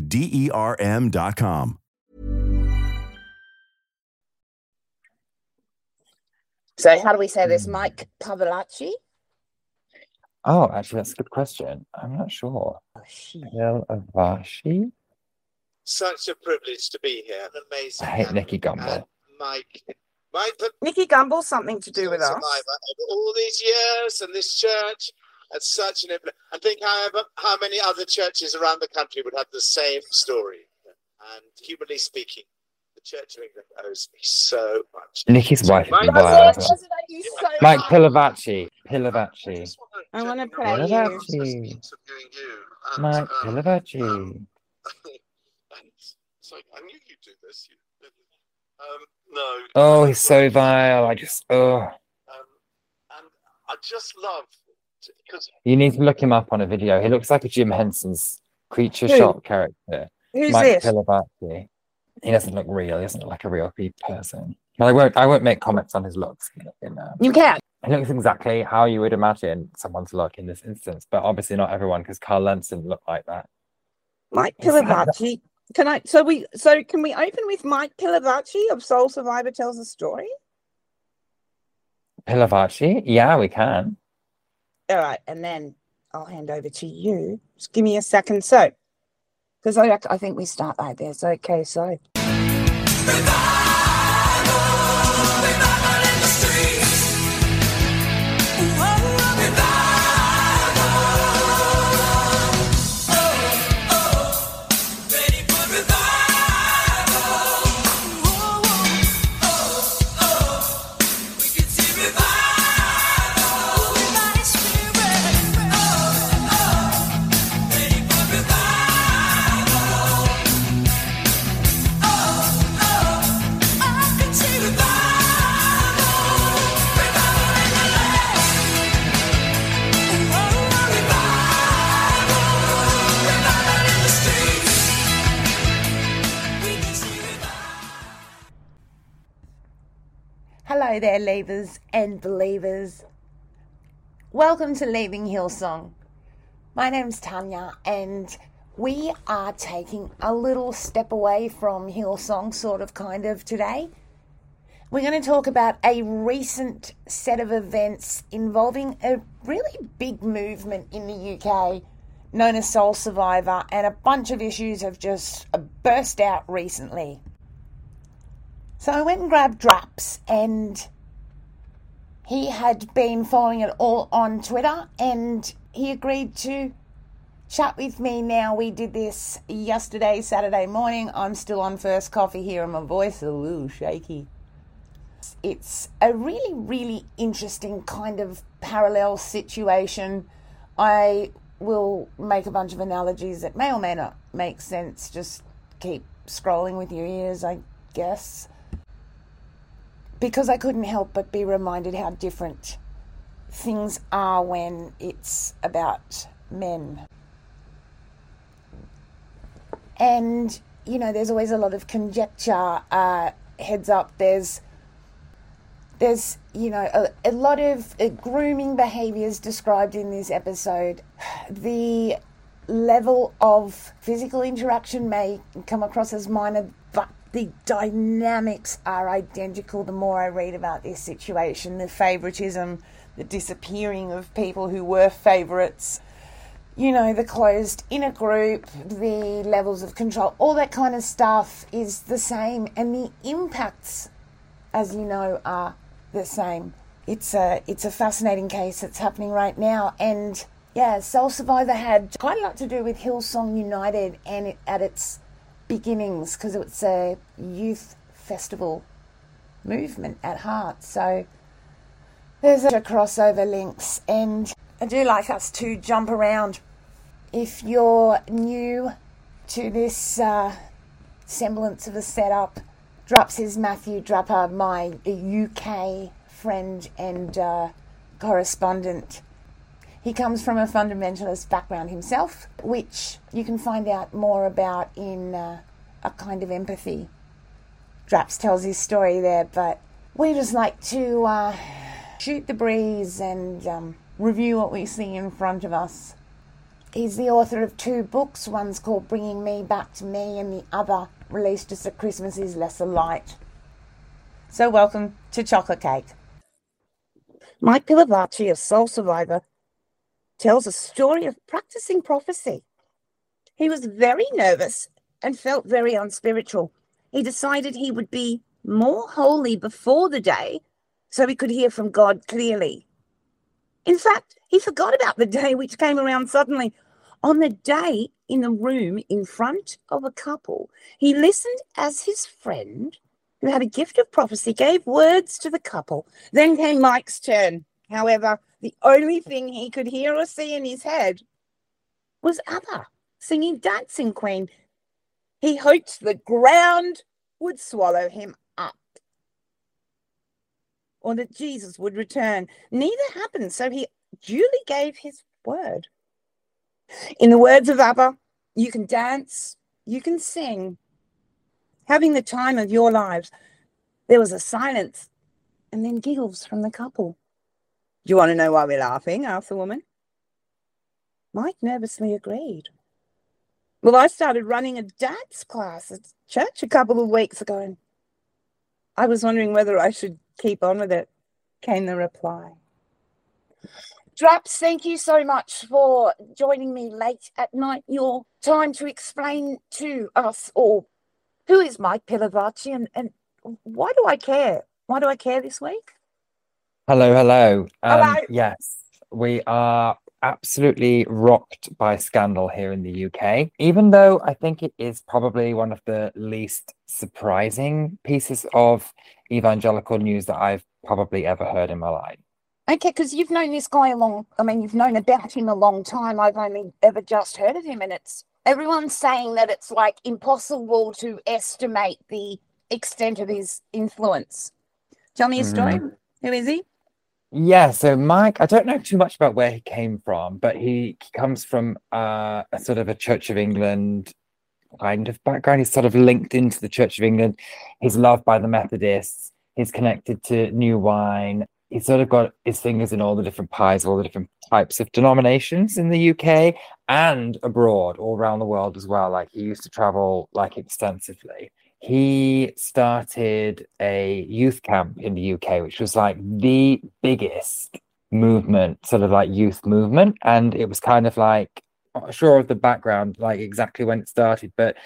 D E R com. So how do we say this? Mike Pavolacci? Oh, actually, that's a good question. I'm not sure. Pilavachi? Such a privilege to be here. An amazing. I hate man. Nicky Gumbel. And Mike, Mike, the Nicky Gumbel, something to do with us. survivor of all these years and this church had such an influence. And think however how many other churches around the country would have the same story. And humanly speaking, the Church of England owes me so much. Nicky's wife is Mike- the so Mike much. Pilavachi. Pilavachi. I want to play you. Pilavachi. Mike Pilavachi. It's like, I knew you'd do this. You, um, no. Oh, he's so vile. I just, oh. Um, and I just love because You need to look him up on a video. He looks like a Jim Henson's creature Who? shop character. Who's Mike this? He doesn't look real. He doesn't look like a real person. But I won't. I won't make comments on his looks. In, um, You can. He looks exactly how you would imagine someone's look in this instance, but obviously not everyone because Carl Lentz looked like that. Mike Is. Can I? So we. So can we open with Mike Pilavachi of Soul Survivor tells a story? Pilavachi? Yeah, we can. All right, and then I'll hand over to you. Just give me a second. So, because I, I think we start like this. Okay, so. There, leavers and believers. Welcome to Leaving Hillsong. My name's Tanya, and we are taking a little step away from Hillsong, sort of, kind of, today. We're going to talk about a recent set of events involving a really big movement in the UK known as Soul Survivor, and a bunch of issues have just burst out recently. So I went and grabbed Drapps, and he had been following it all on Twitter, and he agreed to chat with me now. We did this yesterday, Saturday morning. I'm still on first coffee here, and my voice is a little shaky. It's a really, really interesting kind of parallel situation. I will make a bunch of analogies that may or may not make sense. Just keep scrolling with your ears, I guess. Because I couldn't help but be reminded how different things are when it's about men. And, you know, there's always a lot of conjecture. Uh, heads up, there's there's you know a, a lot of uh, grooming behaviors described in this episode the level of physical interaction may come across as minor but the dynamics are identical the more i read about this situation the favoritism the disappearing of people who were favorites you know the closed inner group the levels of control all that kind of stuff is the same and the impacts as you know are the same. It's a it's a fascinating case that's happening right now, and yeah, Soul Survivor had quite a lot to do with Hillsong United and it, at its beginnings because it's a youth festival movement at heart. So there's a crossover links, and I do like us to jump around. If you're new to this uh, semblance of a setup, Drapps is Matthew Drapper, my UK friend and uh, correspondent. He comes from a fundamentalist background himself, which you can find out more about in uh, A Kind of Empathy. Drapps tells his story there, but we just like to uh, shoot the breeze and um, review what we see in front of us. He's the author of two books. One's called Bringing Me Back to Me, and the other released just at Christmas is Lesser Light. So, welcome to Chocolate Cake. Mike Pilavachi, a soul survivor, tells a story of practicing prophecy. He was very nervous and felt very unspiritual. He decided he would be more holy before the day so he could hear from God clearly. In fact, he forgot about the day which came around suddenly. On the day in the room in front of a couple, he listened as his friend, who had a gift of prophecy, gave words to the couple. Then came Mike's turn. However, the only thing he could hear or see in his head was ABBA singing Dancing Queen. He hoped the ground would swallow him up or that Jesus would return. Neither happened, so he duly gave his word. In the words of ABBA, you can dance, you can sing, having the time of your lives. There was a silence and then giggles from the couple. Do you want to know why we're laughing? asked the woman. Mike nervously agreed. Well, I started running a dance class at church a couple of weeks ago, and I was wondering whether I should keep on with it, came the reply. Drapps, thank you so much for joining me late at night. Your time to explain to us all who is Mike Pilavachi and, and why do I care? Why do I care this week? Hello, hello. Um, Hello. Yes, we are absolutely rocked by scandal here in the UK, even though I think it is probably one of the least surprising pieces of evangelical news that I've probably ever heard in my life. Okay, because you've known this guy a long, I mean, you've known about him a long time. I've only ever just heard of him, and it's everyone's saying that it's like impossible to estimate the extent of his influence. Tell me a story. Who is he? Yeah, so Mike, I don't know too much about where he came from, but he, comes from uh, a sort of a Church of England kind of background. He's sort of linked into the Church of England. He's loved by the Methodists. He's connected to New Wine. He's sort of got his fingers in all the different pies, all the different types of denominations in the UK and abroad, all around the world as well. Like he used to travel like extensively he started a youth camp in the UK, which was like the biggest movement, sort of like youth movement. And it was kind of like, not sure of the background, like exactly when it started, but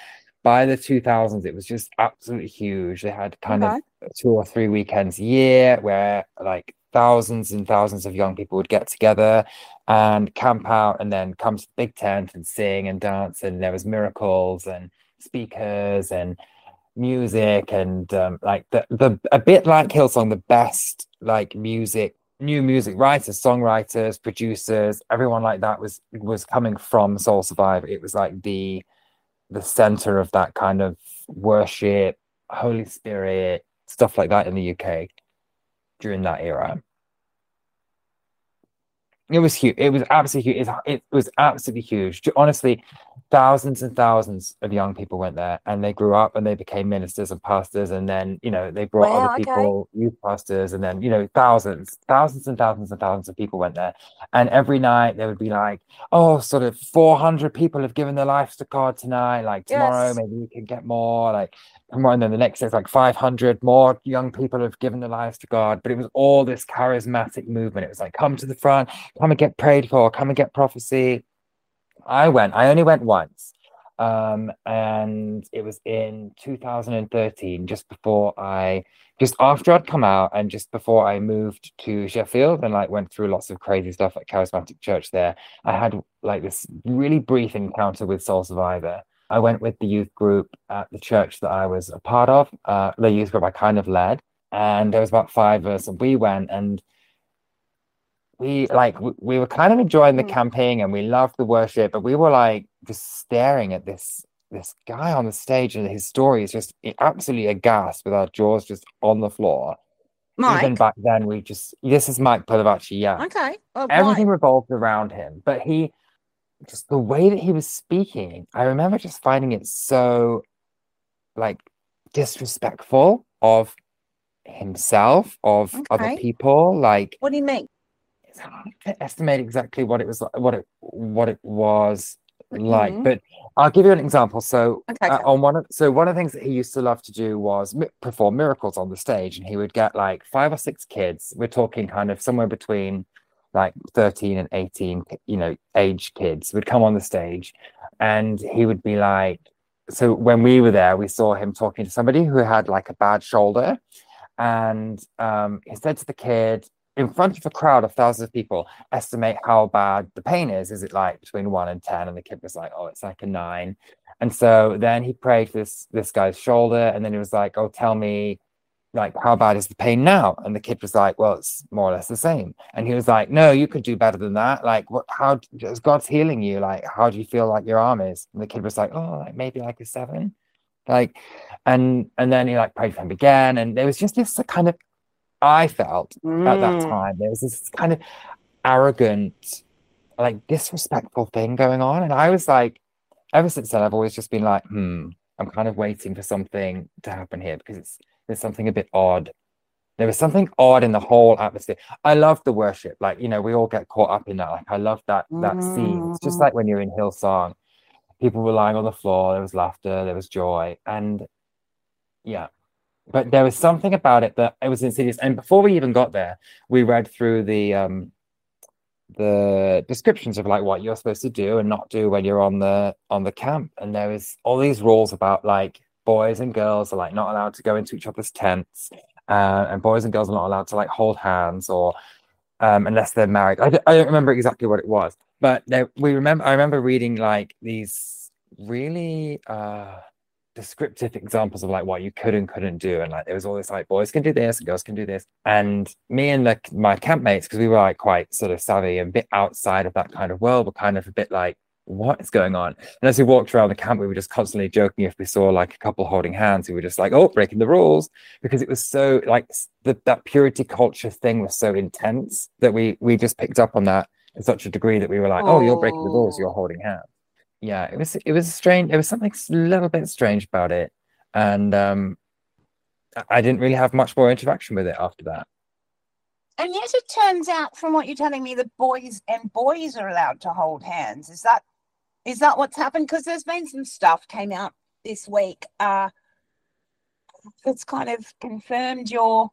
by the 2000s, it was just absolutely huge. They had kind Okay. of two or three weekends a year where like thousands and thousands of young people would get together and camp out and then come to the big tent and sing and dance and there was miracles and speakers and music and um, like the, the a bit like hillsong the best like music new music writers songwriters producers everyone like that was was coming from soul survivor. It was like the the center of that kind of worship holy spirit stuff like that in the uk during that era it was huge. It was absolutely huge. It, it was absolutely huge. Honestly, thousands and thousands of young people went there and they grew up and they became ministers and pastors. And then, you know, they brought Wow, other okay. people, youth pastors, and then, you know, thousands, thousands and thousands and thousands of people went there. And every night there would be like, oh, sort of 400 people have given their lives to God tonight. Like tomorrow, Yes. maybe we can get more. Like, and then the next it's like 500 more young people have given their lives to God. But it was all this charismatic movement. It was like, come to the front, come and get prayed for, come and get prophecy. I went, I only went once. Um, and it was in 2013, just before I, just after I'd come out and just before I moved to Sheffield and like went through lots of crazy stuff at Charismatic Church there. I had like this really brief encounter with Soul Survivor. I went with the youth group at the church that I was a part of, uh, the youth group I kind of led. And there was about five of us, and we went and we like w- we were kind of enjoying the Mm. camping and we loved the worship, but we were like just staring at this this guy on the stage and his story is just absolutely aghast with our jaws just on the floor. Even back then, we just this is Mike Pilavachi, yeah Okay. Oh, everything Mike. revolved around him but he just the way that he was speaking i remember just finding it so like disrespectful of himself of other people like What do you mean? it's hard to estimate exactly what it was li- what it what it was like Mhm. but i'll give you an example so Okay. uh, okay. on one of so one of the things that he used to love to do was mi- perform miracles on the stage and he would get like five or six kids we're talking kind of somewhere between like 13 and 18 you know age kids would come on the stage and he would be like so when we were there we saw him talking to somebody who had like a bad shoulder and um, he said to the kid in front of a crowd of thousands of people estimate how bad the pain is. Is it like between one and ten? And the kid was like oh it's like a nine. And so then he prayed for this this guy's shoulder and then he was like oh tell me like how bad is the pain now? And the kid was like well it's more or less the same. And he was like no you could do better than that. Like what how as god's healing you? Like how do you feel like your arm is? And the kid was like oh like maybe like a seven. Like and and then he like prayed for him again. And there was just this kind of i felt at that Mm. time there was this kind of arrogant like disrespectful thing going on. And i was like ever since then i've always just been like hmm i'm kind of waiting for something to happen here because it's there's something a bit odd. There was something odd in the whole atmosphere. I love the worship. Like you know we all get caught up in that. Like i love that that scene. It's just Mhm. like when you're in hillsong people were lying on the floor there was laughter there was joy and yeah. But there was something about it that it was insidious. And before we even got there we read through the um the descriptions of like what you're supposed to do and not do when you're on the on the camp. And there was all these rules about like boys and girls are like not allowed to go into each other's tents uh, and boys and girls are not allowed to like hold hands or um unless they're married. I, don't- remember exactly what it was but we remember i remember reading like these really uh descriptive examples of like what you could and couldn't do and like there was all this like boys can do this and girls can do this and me and the, my campmates because we were like quite sort of savvy and a bit outside of that kind of world were kind of a bit like what is going on and as we walked around the camp we were just constantly joking if we saw like a couple holding hands we were just like oh breaking the rules because it was so like the, that purity culture thing was so intense that we we just picked up on that in such a degree that we were like oh you're breaking the rules you're Oh. holding hands yeah it was it was strange it was something a little bit strange about it and um I- i didn't really have much more interaction with it after that And yet it turns out, from what you're telling me, that boys and boys are allowed to hold hands. Is that is that what's happened? Because there's been some stuff came out this week uh, that's kind of confirmed your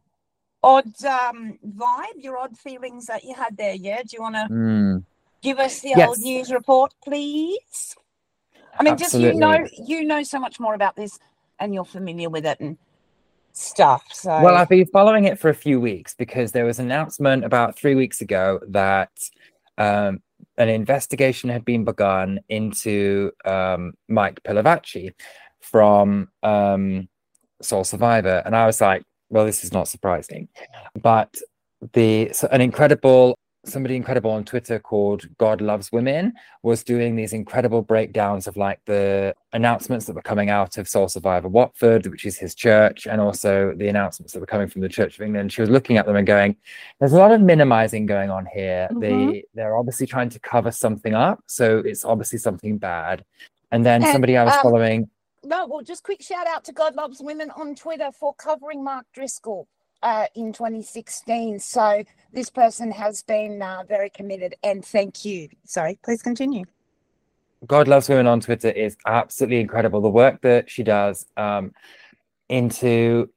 odd um, vibe, your odd feelings that you had there. Yeah, do you want to Hmm, give us the Yes. old news report, please? I mean, just you know, you know so much more about this, and you're familiar with it, and stuff. So Well, I've been following it for a few weeks because there was an announcement about three weeks ago that um, an investigation had been begun into um, Mike Pilavachi from um, Soul Survivor, and I was like, "Well, this is not surprising," but the so an incredible somebody incredible on Twitter called God Loves Women was doing these incredible breakdowns of like the announcements that were coming out of Soul Survivor Watford, which is his church, and also the announcements that were coming from the Church of England. She was looking at them and going, There's a lot of minimizing going on here. Mhm. They they're obviously trying to cover something up. So it's obviously something bad. And then And, somebody I was um, following, no, well, just quick shout out to God Loves Women on Twitter for covering Mark Driscoll uh, in 2016. So this person has been uh, very committed, and thank you. Sorry, please continue. God Loves Women on Twitter is absolutely incredible. The work that she does um, into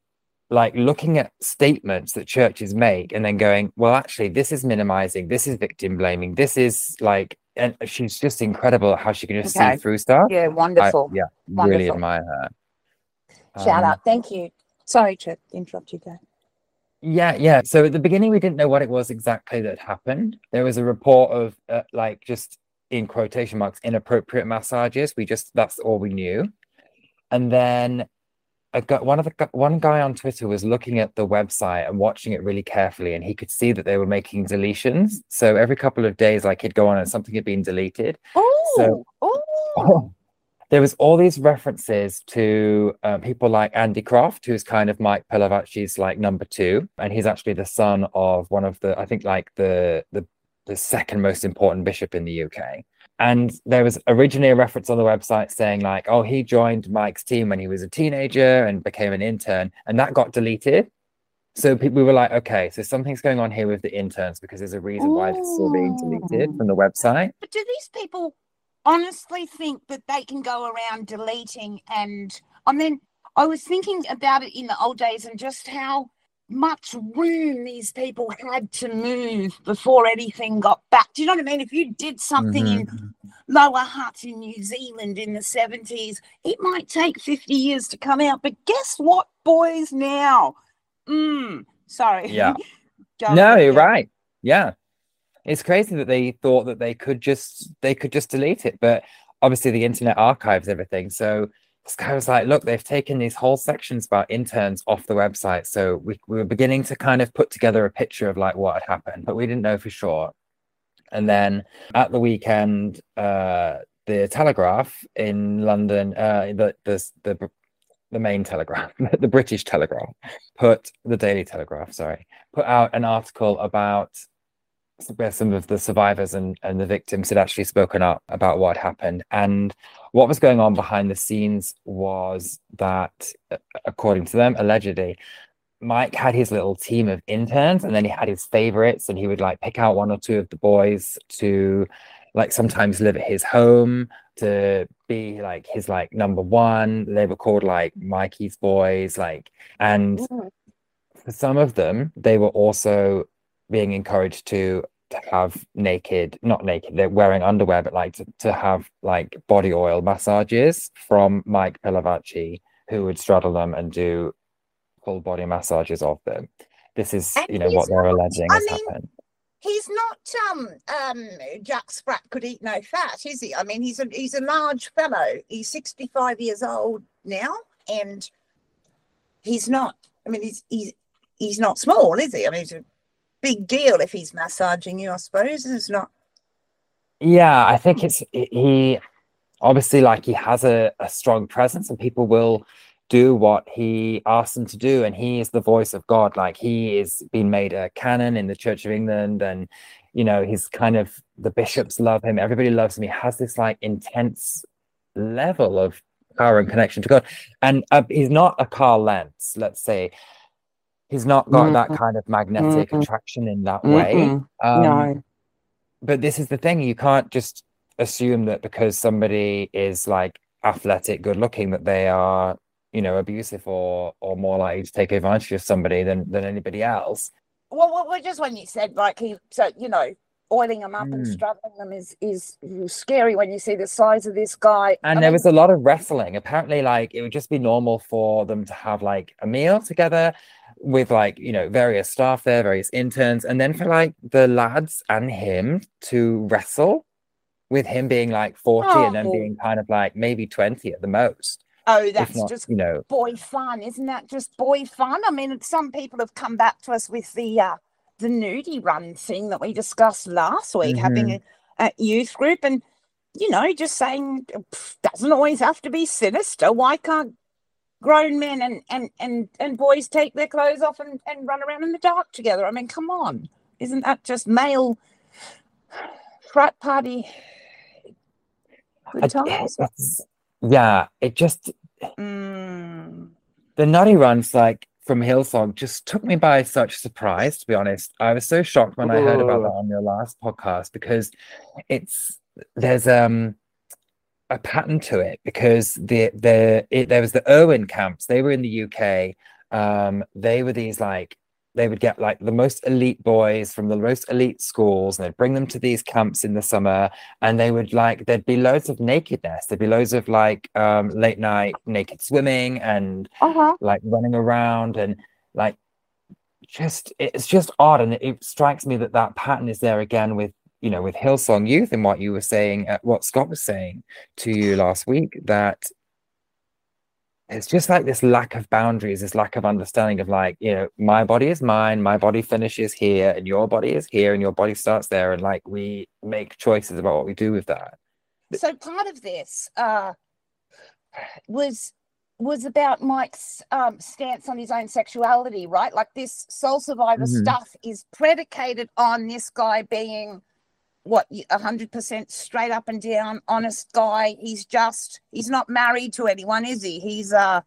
like looking at statements that churches make and then going, well, actually, this is minimizing, this is victim blaming, this is like, and she's just incredible how she can just Okay. see through stuff. Yeah, I, wonderful. yeah, really admire her. Shout Um, out. Thank you. Sorry to interrupt you there. Yeah, yeah. So at the beginning, we didn't know what it was exactly that happened. There was a report of uh, like just in quotation marks inappropriate massages. We just that's all we knew. And then I got one of the one guy on Twitter was looking at the website and watching it really carefully, and he could see that they were making deletions. So every couple of days, like he'd go on and something had been deleted. Oh, So- oh, there was all these references to uh, people like Andy Croft, who's kind of Mike Pilavachi's like number two, and he's actually the son of one of the I think like the the the second most important bishop in the UK. And there was originally a reference on the website saying like, oh, he joined Mike's team when he was a teenager and became an intern, and that got deleted. So we were like, okay, so something's going on here with the interns because there's a reason why this is all being deleted from the website. but do these people honestly think that they can go around deleting? And I mean, I was thinking about it in the old days and just how much room these people had to move before anything got back. Do you know what I mean? If you did something in Mhm. Lower Hutt in New Zealand in the 70s, it might take 50 years to come out. But guess what, boys, now? Mm, sorry. Yeah. No, you're right. Yeah. It's crazy that they thought that they could just they could just delete it, but obviously the internet archives everything. So this guy was like, look, they've taken these whole sections about interns off the website. So we, we were beginning to kind of put together a picture of like what had happened, but we didn't know for sure. And then at the weekend, uh the Telegraph in London, uh the the the, the main Telegraph, the British Telegraph, put the Daily Telegraph, sorry, put out an article about where some of the survivors and, and the victims had actually spoken up about what happened. And what was going on behind the scenes was that, according to them, allegedly, Mike had his little team of interns and then he had his favorites and he would like pick out one or two of the boys to like sometimes live at his home to be like his like number one. They were called like Mikey's boys, like and Mm. for some of them, they were also being encouraged to to have naked, not naked, they're wearing underwear, but like to, to have like body oil massages from Mike Pilavachi, who would straddle them and do full body massages of them. This is, And you know, what they're not- alleging I has mean, happened. He's not um um Jack Sprat could eat no fat, is he? I mean, he's a he's a large fellow. He's 65 years old now, and he's not. I mean, he's he's he's not small, is he? I mean, it's a big deal if he's massaging you. I suppose it's not. Yeah, I think it's he- obviously like he has a, a strong presence and people will do what he asks them to do and he is the voice of God like he is being made a canon in the Church of England and you know he's kind of the bishops love him everybody loves him he has this like intense level of power and connection to God and uh, he's not a Carl Lentz let's say he's not got that kind of magnetic Mm-mm. attraction in that way um, no. but this is the thing you can't just assume that because somebody is like athletic good looking that they are you know abusive or or more likely to take advantage of somebody than than anybody else Well, well, well, just when you said like he, so you know, oiling them up and Mm. struggling them is is scary when you see the size of this guy. And I there mean, was a lot of wrestling. Apparently, like it would just be normal for them to have like a meal together with like, you know, various staff there, various interns, and then for like the lads and him to wrestle with him being like 40 and then Oh. being kind of like maybe 20 at the most. oh, that's not, just you know, boy fun, isn't that just boy fun? I mean, some people have come back to us with the uh, the nudie run thing that we discussed last week, having a, a youth group, and you know, just saying doesn't always have to be sinister. Why can't grown men and and and and boys take their clothes off and, and run around in the dark together? I mean, come on, isn't that just male frat party? Good times. yeah, it just Mm. the nutty runs like from Hillsong just took me by such surprise, to be honest. I was so shocked when I heard about that on your last podcast because it's there's um a pattern to it because the the it, there was the Iwerne camps, they were in the UK. Um, they were these like they would get like the most elite boys from the most elite schools and they'd bring them to these camps in the summer and they would like there'd be loads of nakedness there'd be loads of like um late night naked swimming and Uh-huh. like running around and like just it's just odd and it, it strikes me that that pattern is there again with you know with hillsong youth and what you were saying uh, what scott was saying to you last week that it's just like this lack of boundaries this lack of understanding of like you know my body is mine my body finishes here and your body is here and your body starts there and like we make choices about what we do with that so part of this uh, was was about Mike's um, stance on his own sexuality, right? Like this soul survivor Mhm. stuff is predicated on this guy being what a hundred percent straight up and down honest guy. He's just he's not married to anyone, is he? He's uh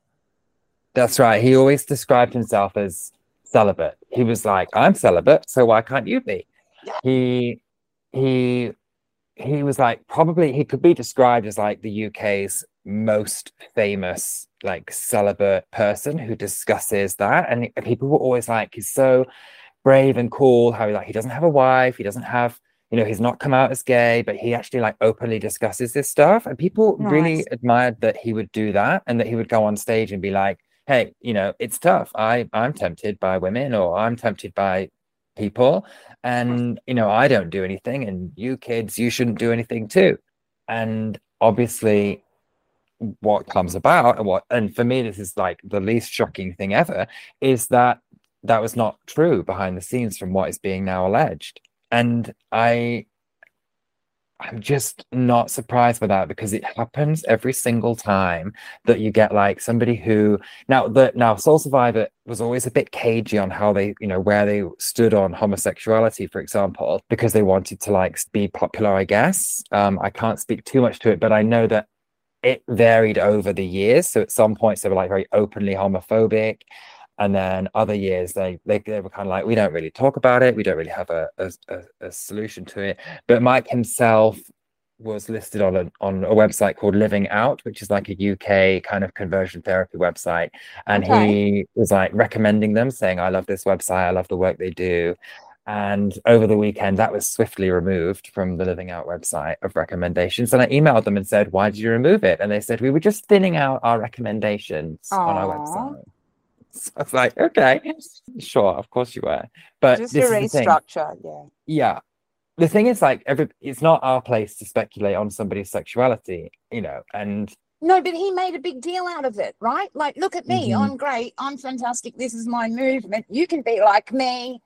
That's right. He always described himself as celibate. He was like, "I'm celibate, so why can't you be?" Yeah. He he he was like probably he could be described as like the UK's most famous like celibate person who discusses that and people were always like he's so brave and cool how he like he doesn't have a wife he doesn't have you know he's not come out as gay but he actually like openly discusses this stuff. And people really admired that he would do that and that he would go on stage and be like hey you know it's tough. I i'm tempted by women or i'm tempted by people. And you know i don't do anything and you kids you shouldn't do anything too. And obviously what comes about and what and for me this is like the least shocking thing ever is that that was not true behind the scenes from what is being now alleged and i i'm just not surprised by that because it happens every single time that you get like somebody who now the now soul survivor was always a bit cagey on how they you know where they stood on homosexuality for example because they wanted to like be popular i guess um i can't speak too much to it but i know that it varied over the years. So at some points they were like very openly homophobic. And then other years they they, they were kind of like, we don't really talk about it. We don't really have a, a, a, solution to it. But Mike himself was listed on a on a website called Living Out, which is like a UK kind of conversion therapy website. And Okay. he was like recommending them, saying, I love this website, I love the work they do. And over the weekend, that was swiftly removed from the Living Out website of recommendations. And I emailed them and said, Why did you remove it? And they said, We were just thinning out our recommendations on our website. So I was like, Okay, sure, of course you were. But just a this is the restructure, yeah. Yeah. The thing is, like, every it's not our place to speculate on somebody's sexuality, you know, and No, but he made a big deal out of it, right? Like, look at me, Mhm. I'm great, I'm fantastic, this is my movement. You can be like me.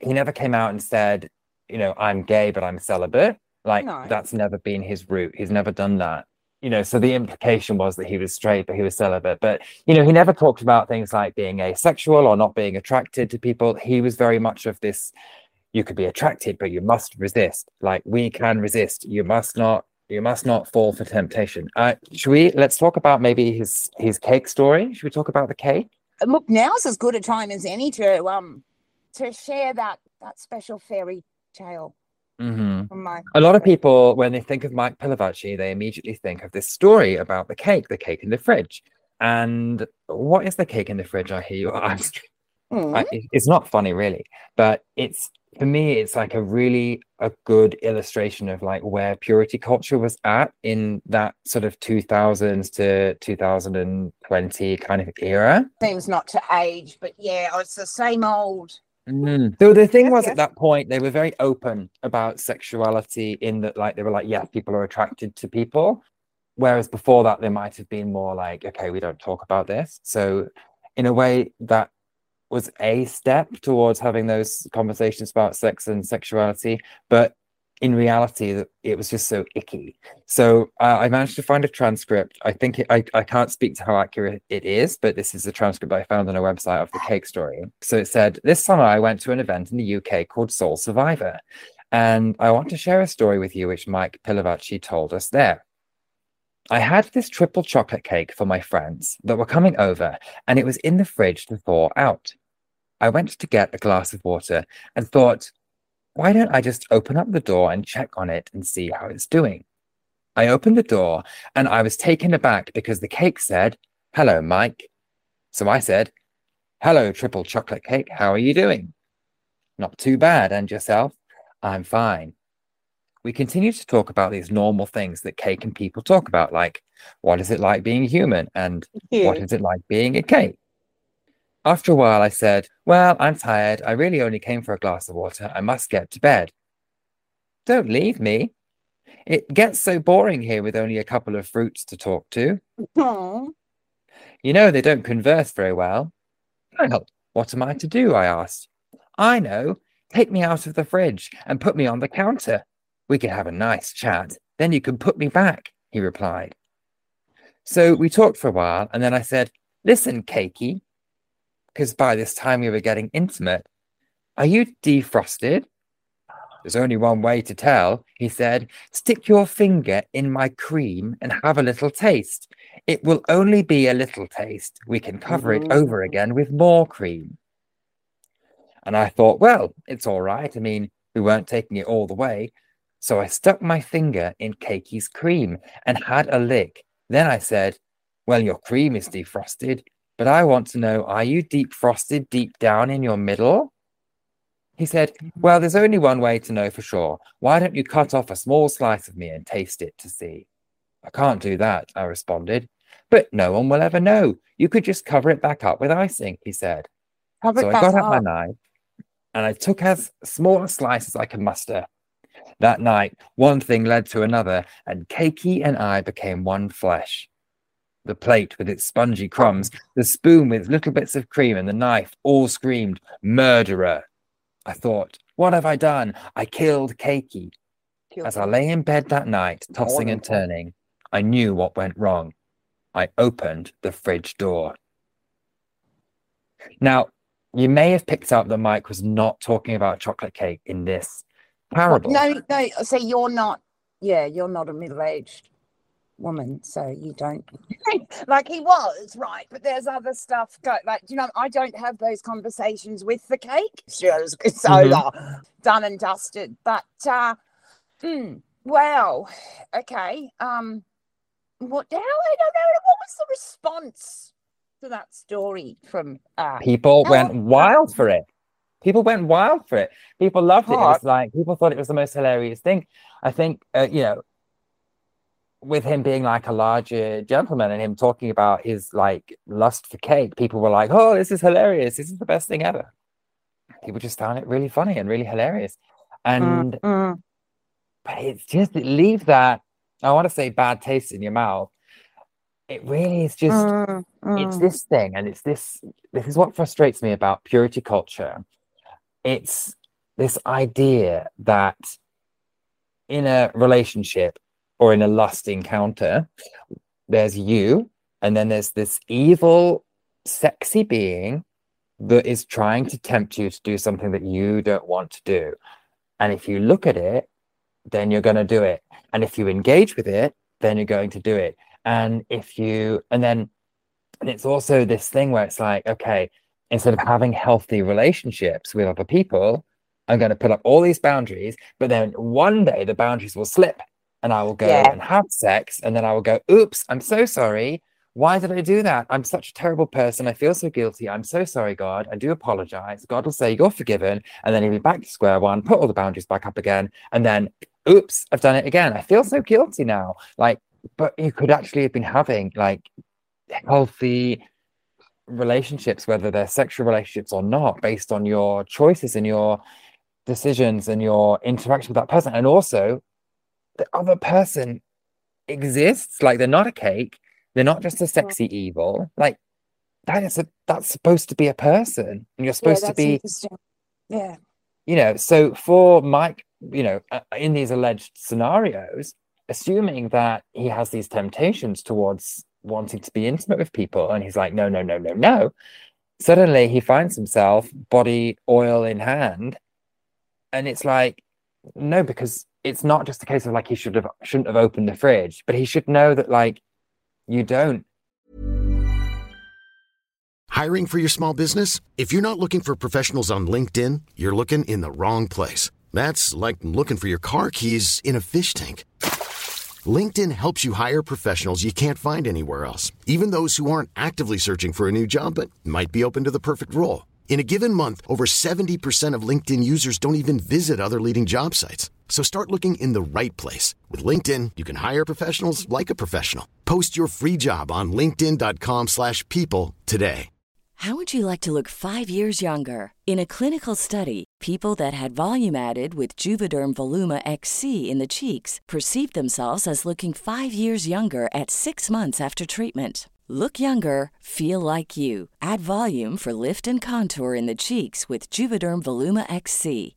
he never came out and said, you know, I'm gay, but I'm celibate. Like No. that's never been his route. He's never done that. You know, so the implication was that he was straight, but he was celibate. But you know, he never talked about things like being asexual or not being attracted to people. He was very much of this. You could be attracted, but you must resist. Like we can resist. You must not. You must not fall for temptation. Uh, should we? Let's talk about maybe his his cake story. Should we talk about the cake? Look, now's as good a time as any to um to share that that special fairy tale Mm-hmm. A lot of people, when they think of Mike Pilavachi, they immediately think of this story about the cake, the cake in the fridge. And what is the cake in the fridge? I hear you ask. Mm. I, it's not funny really, but it's for me, it's like a really a good illustration of like where purity culture was at in that sort of 2000s to 2020 kind of era. Seems not to age, but yeah, it's the same old. Mm. So the thing Yes, was yes. at that point they were very open about sexuality in that like they were like yeah people are attracted to people whereas before that they might have been more like okay we don't talk about this so in a way that was a step towards having those conversations about sex and sexuality but in reality it was just so icky. So uh, i managed to find a transcript. I think it, I, I can't speak to how accurate it is but this is a transcript i found on a website of the cake story. So it said this summer i went to an event in the uk called soul survivor and i want to share a story with you which mike Pilavachi told us there. I had this triple chocolate cake for my friends that were coming over, and it was in the fridge to thaw out. I went to get a glass of water and thought, why don't I just open up the door and check on it and see how it's doing? I opened the door and I was taken aback because the cake said, Hello, Mike. So I said, Hello, triple chocolate cake. How are you doing? Not too bad. And yourself? I'm fine. We continue to talk about these normal things that cake and people talk about, like what is it like being human and what is it like being a cake? After a while, I said, Well, I'm tired. I really only came for a glass of water. I must get to bed. Don't leave me. It gets so boring here with only a couple of fruits to talk to. Aw. You know, they don't converse very well. Well, what am I to do? I asked. I know. Take me out of the fridge and put me on the counter. We can have a nice chat. Then you can put me back, he replied. So we talked for a while, and then I said, Listen, Cakey, because by this time we were getting intimate. Are you defrosted? There's only one way to tell, he said. Stick your finger in my cream and have a little taste. It will only be a little taste. We can cover it mm. over again with more cream. And I thought, well, it's all right. I mean, we weren't taking it all the way. So I stuck my finger in Cakey's cream and had a lick. Then I said, Well, your cream is defrosted, but I want to know are you deep frosted deep down in your middle? He said, Well, there's only one way to know for sure. Why don't you cut off a small slice of me and taste it to see? I can't do that, I responded. But no one will ever know. You could just cover it back up with icing, he said. Cover So I got out my knife and I took as small a slice as I could muster. That night, one thing led to another, and Cakey and I became one flesh. The plate with its spongy crumbs, the spoon with little bits of cream, and the knife all screamed, Murderer! I thought, What have I done? I killed Cakey. As I lay in bed that night, tossing and turning, I knew what went wrong. I opened the fridge door. Now, you may have picked up that Mike was not talking about chocolate cake in this parable. No, no. So you're not. Yeah, you're not a middle-aged woman, so you don't. like he was, right? But there's other stuff. Go, like, you know, I don't have those conversations with the cake. It's, it's over, done and dusted. But uh, mm, well, okay. Um, what the hell? I don't know. What was the response to that story from? Uh, People went wild for it. People went wild for it. People loved it. It was like people thought it was the most hilarious thing. I think, uh, you know, with him being like a larger gentleman and him talking about his like lust for cake, people were like, "Oh, this is hilarious! This is the best thing ever." People just found it really funny and really hilarious, and mm, but it's just it leaves that I want to say bad taste in your mouth. It really is just mm, it's this thing and it's this this is what frustrates me about purity culture it's this idea that in a relationship or in a lust encounter there's you and then there's this evil sexy being that is trying to tempt you to do something that you don't want to do. And if you look at it then you're going to do it. And if you engage with it then you're going to do it. And if you and then and it's also this thing where it's like, okay, instead of having healthy relationships with other people, I'm going to put up all these boundaries, but then one day the boundaries will slip and I will go Yeah. and have sex. And then I will go, oops, I'm so sorry. why did I do that? I'm such a terrible person. I feel so guilty. I'm so sorry, God. I do apologize. God will say, You're forgiven. And then he'll be back to square one, put all the boundaries back up again. And then, oops, I've done it again. I feel so guilty now. Like, but you could actually have been having like healthy relationships, whether they're sexual relationships or not, based on your choices and your decisions and your interaction with that person. And also, the other person exists. Like, they're not a cake, they're not just a sexy evil. Like, that is a that's supposed to be a person, and you're supposed yeah, to be, yeah. you know. So for Mike, you know, uh, in these alleged scenarios, assuming that he has these temptations towards wanting to be intimate with people and he's like no no no no no suddenly he finds himself body oil in hand and it's like no because it's not just a case of like he should have shouldn't have opened the fridge but he should know that like you don't Hiring for your small business? If you're not looking for professionals on LinkedIn, you're looking in the wrong place. That's like looking for your car keys in a fish tank. LinkedIn helps you hire professionals you can't find anywhere else, even those who aren't actively searching for a new job but might be open to the perfect role. In a given month, over 70% of LinkedIn users don't even visit other leading job sites. So start looking in the right place. With LinkedIn, you can hire professionals like a professional. Post your free job on linkedin.com slash people today. How would you like to look five years younger? In a clinical study, people that had volume added with Juvederm Voluma XC in the cheeks perceived themselves as looking five years younger at six months after treatment. Look younger, feel like you. Add volume for lift and contour in the cheeks with Juvederm Voluma XC.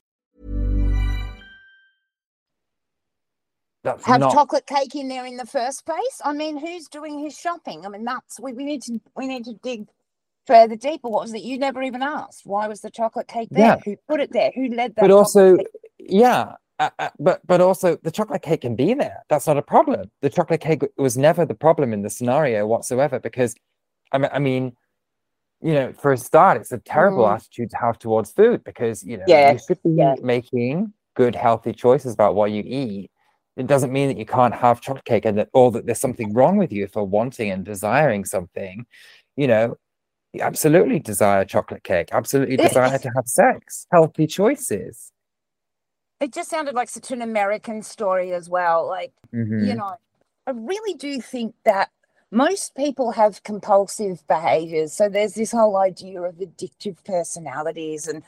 That's Have not chocolate cake in there in the first place. I mean, who's doing his shopping? I mean, that's we, we need to we need to dig further deeper. What was it? You never even asked. Why was the chocolate cake there? Yeah. Who put it there? Who led that? but also cake? yeah uh, uh, but but also the chocolate cake can be there that's not a problem the chocolate cake was never the problem in the scenario whatsoever because i mean, I mean you know for a start it's a terrible Mm. attitude to have towards food because you know Yeah, you should be yeah. making good healthy choices about what you eat it doesn't mean that you can't have chocolate cake and that or that there's something wrong with you for wanting and desiring something you know you absolutely desire chocolate cake absolutely It- desire to have sex healthy choices it just sounded like such an American story as well. Like Mhm. you know, I really do think that most people have compulsive behaviors. So there's this whole idea of addictive personalities, and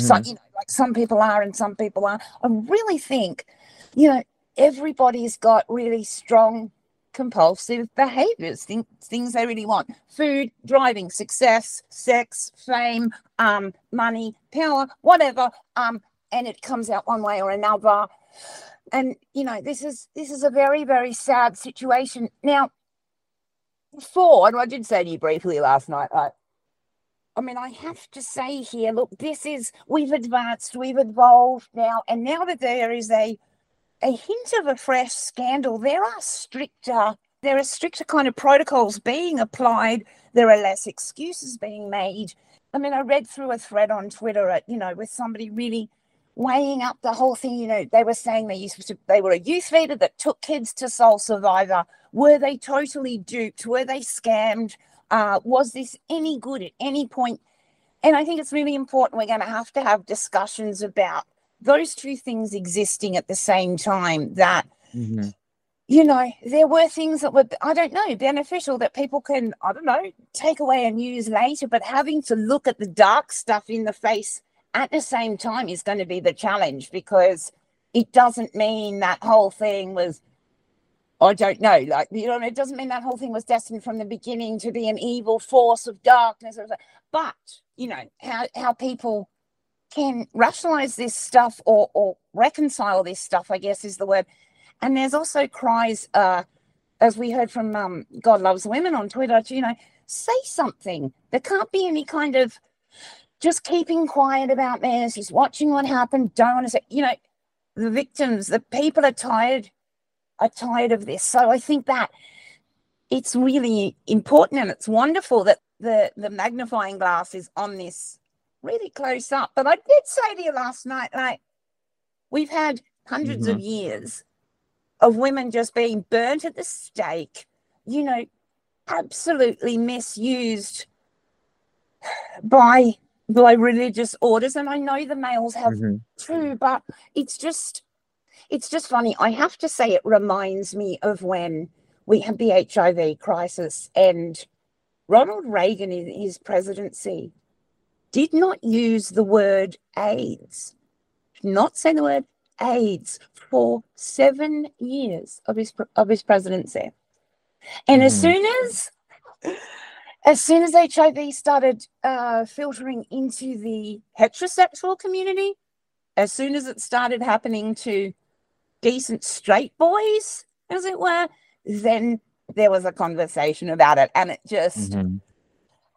some, Mhm. you know, like some people are and some people aren't. I really think, you know, everybody's got really strong compulsive behaviors, things, things they really want food, driving, success, sex, fame, um, money, power, whatever. Um, and it comes out one way or another and you know this is this is a very very sad situation now before and i did say to you briefly last night I, i mean i have to say here look this is we've advanced we've evolved now and now that there is a a hint of a fresh scandal there are stricter there are stricter kind of protocols being applied there are less excuses being made i mean i read through a thread on twitter at you know with somebody really weighing up the whole thing. You know, they were saying they used to, they were a youth leader that took kids to Soul Survivor. Were they totally duped? Were they scammed? Uh, was this any good at any point? And I think it's really important. We're going to have to have discussions about those two things existing at the same time. That Mhm. you know, there were things that were, I don't know, beneficial that people can, I don't know, take away and use later, but having to look at the dark stuff in the face at the same time is going to be the challenge because it doesn't mean that whole thing was I don't know. Like, you know, it doesn't mean that whole thing was destined from the beginning to be an evil force of darkness. But, you know, how, how people can rationalize this stuff or, or reconcile this stuff, I guess is the word. And there's also cries, uh, as we heard from um, God Loves Women on Twitter, you know, say something. There can't be any kind of just keeping quiet about this, just watching what happened. Don't want to say, you know, the victims, the people are tired, are tired of this. So I think that it's really important and it's wonderful that the, the magnifying glass is on this really close up. But I did say to you last night, like, we've had 100s mm-hmm. of years of women just being burnt at the stake, you know, absolutely misused by by religious orders and i know the males have mm-hmm. too but it's just it's just funny i have to say it reminds me of when we had the hiv crisis and ronald reagan in his presidency did not use the word aids not say the word aids for seven years of his of his presidency and mm. as soon as as soon as HIV started uh, filtering into the heterosexual community, as soon as it started happening to decent straight boys, as it were, then there was a conversation about it. And it just mm-hmm.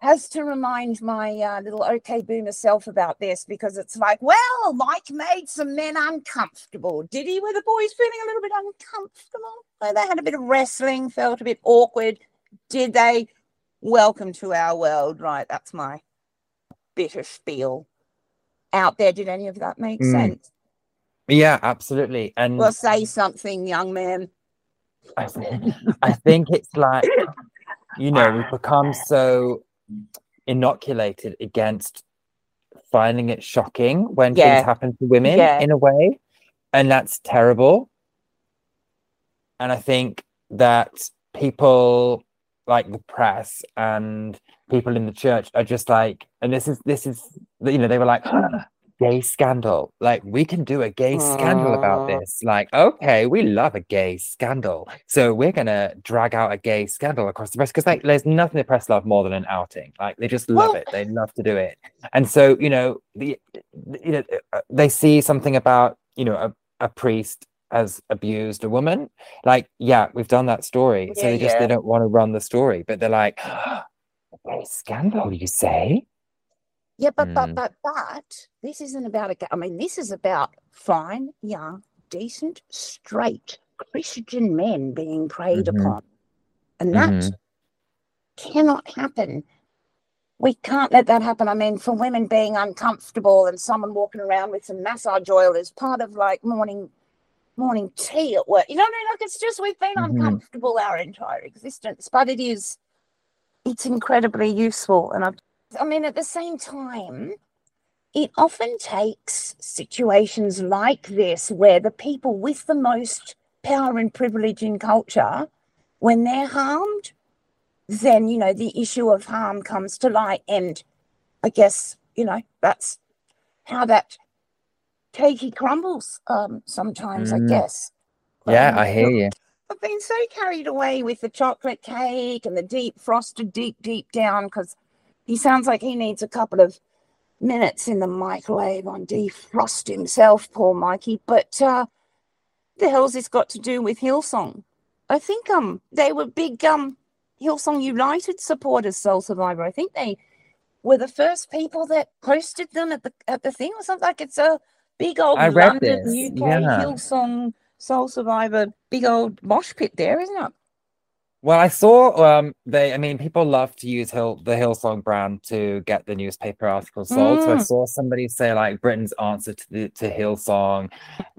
Has to remind my uh, little OK boomer self about this because it's like, well, Mike made some men uncomfortable. Did he? Were the boys feeling a little bit uncomfortable? They had a bit of wrestling, felt a bit awkward. Did they? Welcome to our world. Right. That's my bit of spiel out there. Did any of that make mm. sense? Yeah, absolutely. And well, say something, young man. I, I think it's like, you know, we've become so inoculated against finding it shocking when yeah. things happen to women yeah. in a way. And that's terrible. And I think that people like the press and people in the church are just like, and this is this is you know they were like. gay scandal. Like, we can do a gay scandal about this. Like, okay, we love a gay scandal. So we're going to drag out a gay scandal across the press because, like, there's nothing the press love more than an outing. Like, they just love well, it. They love to do it. And so, you know, the, you know, uh, they see something about, you know, a, a priest has abused a woman. Like, yeah, we've done that story. Yeah, so they just yeah. they don't want to run the story, but they're like, oh, scandal, you say? Yeah, but mm. but but but this isn't about a. I mean, this is about fine, young, decent, straight Christian men being preyed mm-hmm. upon, and that mm-hmm. cannot happen. We can't let that happen. I mean, for women being uncomfortable and someone walking around with some massage oil is part of like morning morning tea at work. You know what I mean? Like it's just we've been mm-hmm. uncomfortable our entire existence, but it is it's incredibly useful. And I've, I mean, at the same time, it often takes situations like this where the people with the most power and privilege in culture, when they're harmed, then you know the issue of harm comes to light, and I guess you know that's how that cakey crumbles um, sometimes, mm. I guess. Yeah, um, I hear you. I've been so carried away with the chocolate cake and the deep frosted deep, deep down because he sounds like he needs a couple of minutes in the microwave on defrost himself, poor Mikey. But uh, the hell's this got to do with Hillsong? I think um they were big um Hillsong United supporters, Soul Survivor. I think they were the first people that hosted them at the at the thing or something. Like it's a Big old I London. UK, yeah. Hillsong, Soul Survivor, big old mosh pit there, isn't it? Well, I saw um they I mean people love to use Hill the Hillsong brand to get the newspaper articles sold. Mm. So I mm. saw somebody say like Britain's answer to the to Hillsong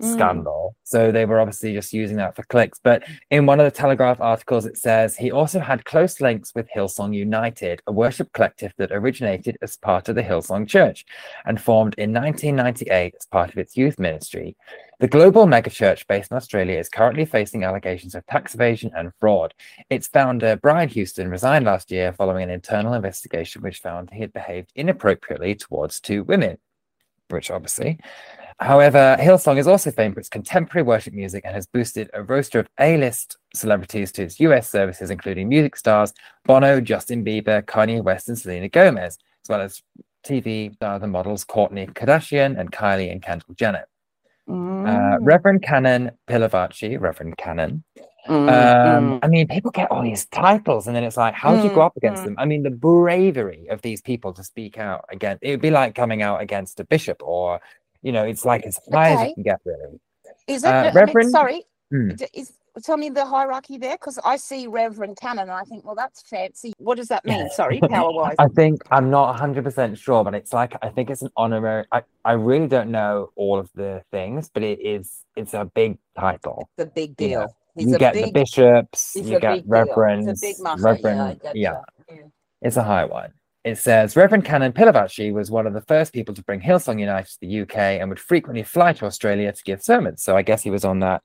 mm. scandal. So they were obviously just using that for clicks. But in one of the Telegraph articles it says he also had close links with Hillsong United, a worship collective that originated as part of the Hillsong Church and formed in 1998 as part of its youth ministry. The global megachurch based in Australia is currently facing allegations of tax evasion and fraud. Its founder, Brian Houston, resigned last year following an internal investigation which found he had behaved inappropriately towards two women, which obviously. however, Hillsong is also famed for its contemporary worship music and has boosted a roster of A-list celebrities to its US services, including music stars Bono, Justin Bieber, Kanye West, and Selena Gomez, as well as TV stars and models Kourtney Kardashian and Kylie and Kendall Jenner. Uh, Mm. Reverend Canon Pilavachi, Reverend Canon. Mm, Um, mm. I mean, people get all these titles, and then it's like, how do you go Mm, up against mm. them? I mean, the bravery of these people to speak out against it would be like coming out against a bishop, or you know, it's like as high as you can get, really. Is it? uh, I mean, Reverend- sorry. Hmm. Is tell me the hierarchy there because I see Reverend Canon and I think, well, that's fancy. What does that mean? Sorry, power wise. I think I'm not 100% sure, but it's like I think it's an honorary. I, I really don't know all of the things, but it is it's a big title. The big you deal. know, you a get the bishops, you a get big a reverends, big reverend, yeah, yeah, yeah. it's a high one. It says Reverend Canon Pilavachi was one of the first people to bring Hillsong United to the UK and would frequently fly to Australia to give sermons. So I guess he was on that,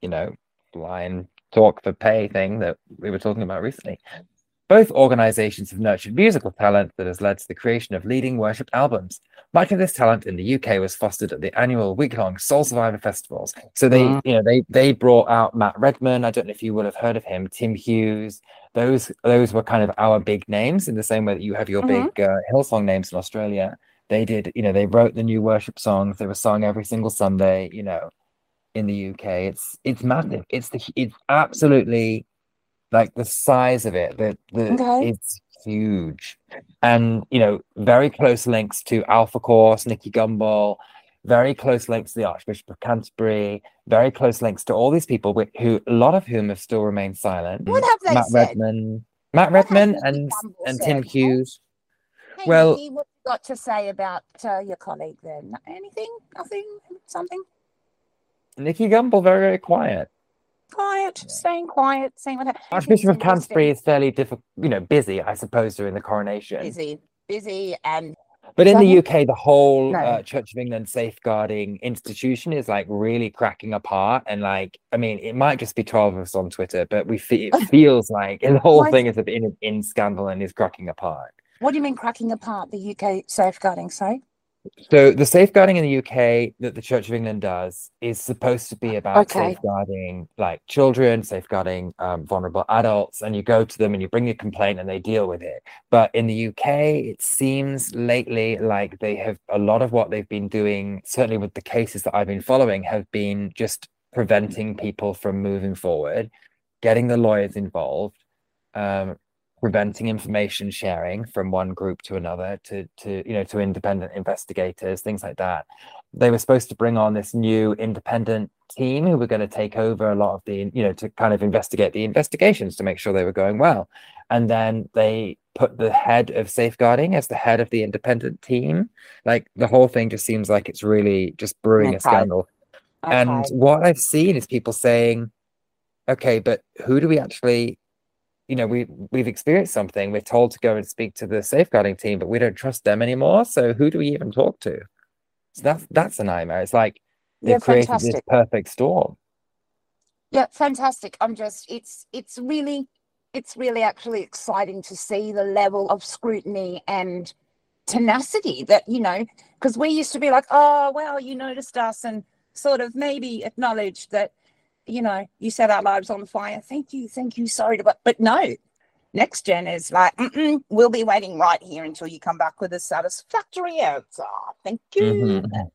you know, line talk for pay thing that we were talking about recently. Both organizations have nurtured musical talent that has led to the creation of leading worship albums. Much of this talent in the UK was fostered at the annual week-long Soul Survivor festivals. So they, Mm. you know, they they brought out Matt Redman. I don't know if you will have heard of him. Tim Hughes. Those those were kind of our big names in the same way that you have your Mhm. big uh, Hillsong names in Australia. They did, you know, they wrote the new worship songs. They were sung every single Sunday. You know, in the UK, it's it's massive. It's the it's absolutely like the size of it that the Okay. it's huge and you know very close links to alpha course nicky gumbel very close links to the archbishop of canterbury very close links to all these people whi- who a lot of whom have still remained silent What have they matt said? redman matt What redman and Gumbel and said, tim hughes Hey, Well- Nicky, what you got to say about uh, your colleague there? No- Anything? Nothing? Something? Nicky gumbel very very quiet Quiet, staying quiet, saying what. archbishop of canterbury is fairly difficult you know busy i suppose during the coronation Busy, busy, and But in the UK, the whole No. uh, Church of England safeguarding institution is like really cracking apart. And like, I mean, it might just be 12 of us on Twitter, but we fe- it feels like the whole Why- thing is in, in scandal and is cracking apart. what do you mean cracking apart the UK safeguarding? Sorry. So the safeguarding in the UK that the Church of England does is supposed to be about Okay. safeguarding like children, safeguarding um, vulnerable adults, and you go to them and you bring your complaint and they deal with it. But in the UK, it seems lately like they have a lot of what they've been doing, certainly with the cases that I've been following, have been just preventing people from moving forward, getting the lawyers involved, um, preventing information sharing from one group to another to to you know to independent investigators things like that. They were supposed to bring on this new independent team who were going to take over a lot of the you know to kind of investigate the investigations to make sure they were going well. And then they put the head of safeguarding as the head of the independent team. Like the whole thing just seems like it's really just brewing a Okay. scandal. And what I've seen is people saying, okay, but who do we actually, you know, we we've experienced something. We're told to go and speak to the safeguarding team, but we don't trust them anymore. So who do we even talk to? So that's that's a nightmare. It's like they've Yeah, created this perfect storm. Yeah, fantastic. I'm just it's it's really it's really actually exciting to see the level of scrutiny and tenacity that, you know, because we used to be like, oh well, you noticed us and sort of maybe acknowledged that, you know, you set our lives on fire. Thank you, thank you, sorry to but but no. Next gen is like, Mm-mm, we'll be waiting right here until you come back with a satisfactory answer. Thank you Mhm.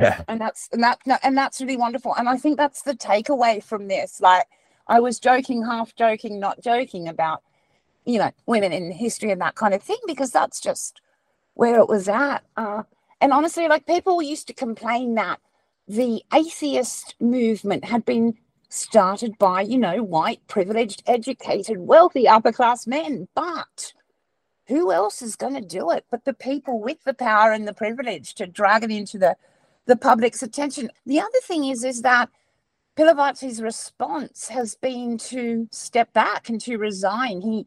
Yeah. and that's and that and that's really wonderful and i think that's the takeaway from this like i was joking half joking not joking about you know women in history and that kind of thing because that's just where it was at uh, and honestly like people used to complain that the atheist movement had been started by you know white privileged educated wealthy upper class men but who else is going to do it but the people with the power and the privilege to drag it into the the public's attention. The other thing is, is that Pilavachi's response has been to step back and to resign. He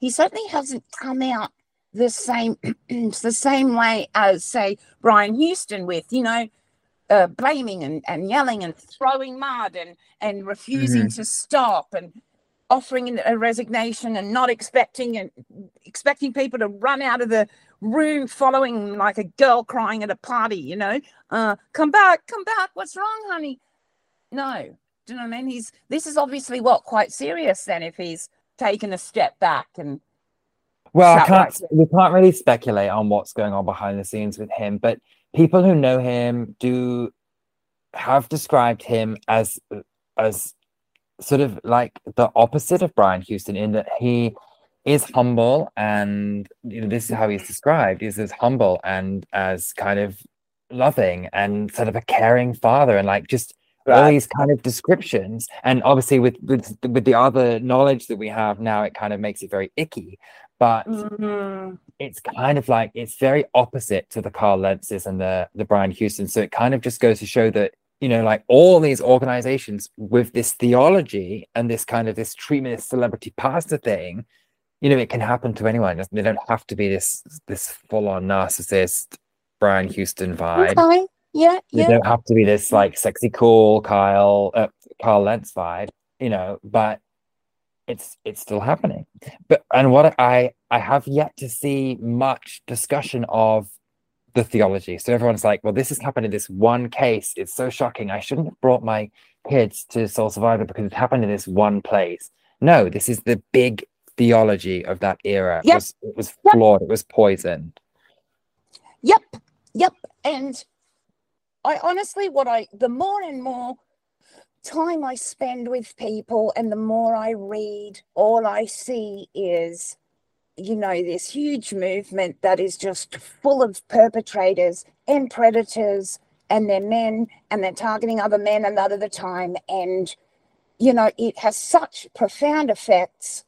he certainly hasn't come out the same the same way as say Brian Houston with you know uh, blaming and, and yelling and throwing mud and and refusing to stop and offering a resignation and not expecting and expecting people to run out of the room following like a girl crying at a party, you know, uh, come back, come back. What's wrong, honey? No. Do you know what I mean? He's this is obviously what quite serious then if he's taken a step back and Well, I can't. right. We can't really speculate on what's going on behind the scenes with him, but people who know him do have described him as as sort of like the opposite of Brian Houston in that he is humble and you know this is how he's described. He's as humble and as kind of loving and sort of a caring father and like just all Right. these kind of descriptions. And obviously with with with the other knowledge that we have now it kind of makes it very icky but Mhm. it's kind of like it's very opposite to the Carl Lentzes and the the Brian Houston. So it kind of just goes to show that you know, like all these organizations with this theology and this kind of this treatment, this celebrity pastor thing, you know, it can happen to anyone. They don't have to be this this full on narcissist Brian Houston vibe. Okay. Yeah, They yeah. don't have to be this like sexy cool Kyle uh, Carl Lentz vibe, you know, but it's it's still happening. But and what I I have yet to see much discussion of the theology. So everyone's like, well, this has happened in this one case. It's so shocking. I shouldn't have brought my kids to Soul Survivor because it happened in this one place. No, this is the big theology of that era. It was it was Yep. flawed, it was poisoned. Yep, yep. And I honestly, what I, the more and more time I spend with people and the more I read, all I see is, you know, this huge movement that is just full of perpetrators and predators and they're men and they're targeting other men a lot of the time. And, you know, it has such profound effects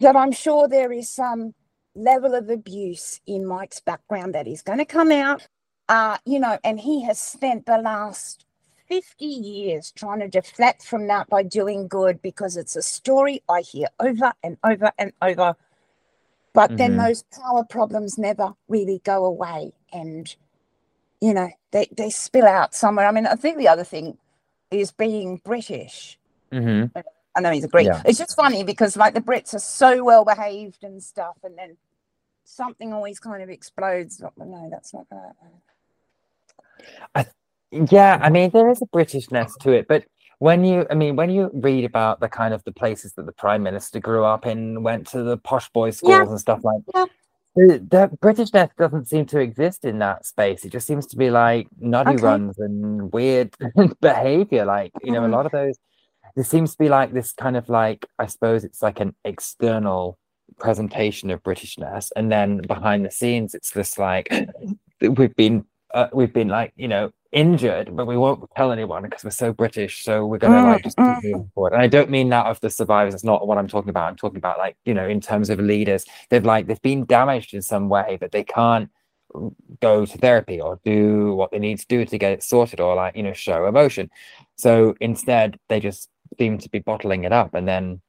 that I'm sure there is some level of abuse in Mike's background that is going to come out. Uh, you know, and he has spent the last 50 years trying to deflect from that by doing good because it's a story I hear over and over and over. But then Mhm. those power problems never really go away. And, you know, they, they spill out somewhere. I mean, I think the other thing is being British. hmm I know he's a Greek. Yeah. It's just funny because like the Brits are so well behaved and stuff, and then something always kind of explodes. No, that's not gonna happen. Yeah, I mean, there is a Britishness to it, but when you, I mean, when you read about the kind of the places that the Prime Minister grew up in, went to the posh boys' schools Yeah. and stuff like Yeah. the, the Britishness doesn't seem to exist in that space. It just seems to be like nutty Okay. runs and weird behavior. Like, you know, a Mhm. lot of those, there seems to be like this kind of like, I suppose it's like an external presentation of Britishness. And then behind the scenes, it's just like, we've been, uh, we've been like, you know, injured, but we won't tell anyone because we're so British. So we're gonna like just keep Mm, moving forward. And I don't mean that of the survivors. It's not what I'm talking about. I'm talking about like you know, in terms of leaders, they've like they've been damaged in some way, but they can't go to therapy or do what they need to do to get it sorted or like you know show emotion. So instead, they just seem to be bottling it up, and then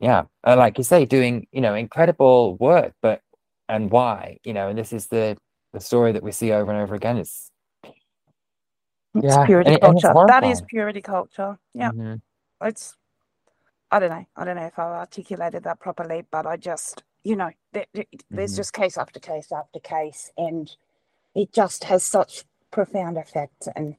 yeah, uh, like you say, doing you know incredible work, but and why you know, and this is the the story that we see over and over again. It's It's Yeah, purity and it- and culture. That is purity culture. Yeah, Mhm. it's. I don't know. I don't know if I've articulated that properly, but I just, you know, there, there- there's Mhm. just case after case after case, and it just has such profound effects. And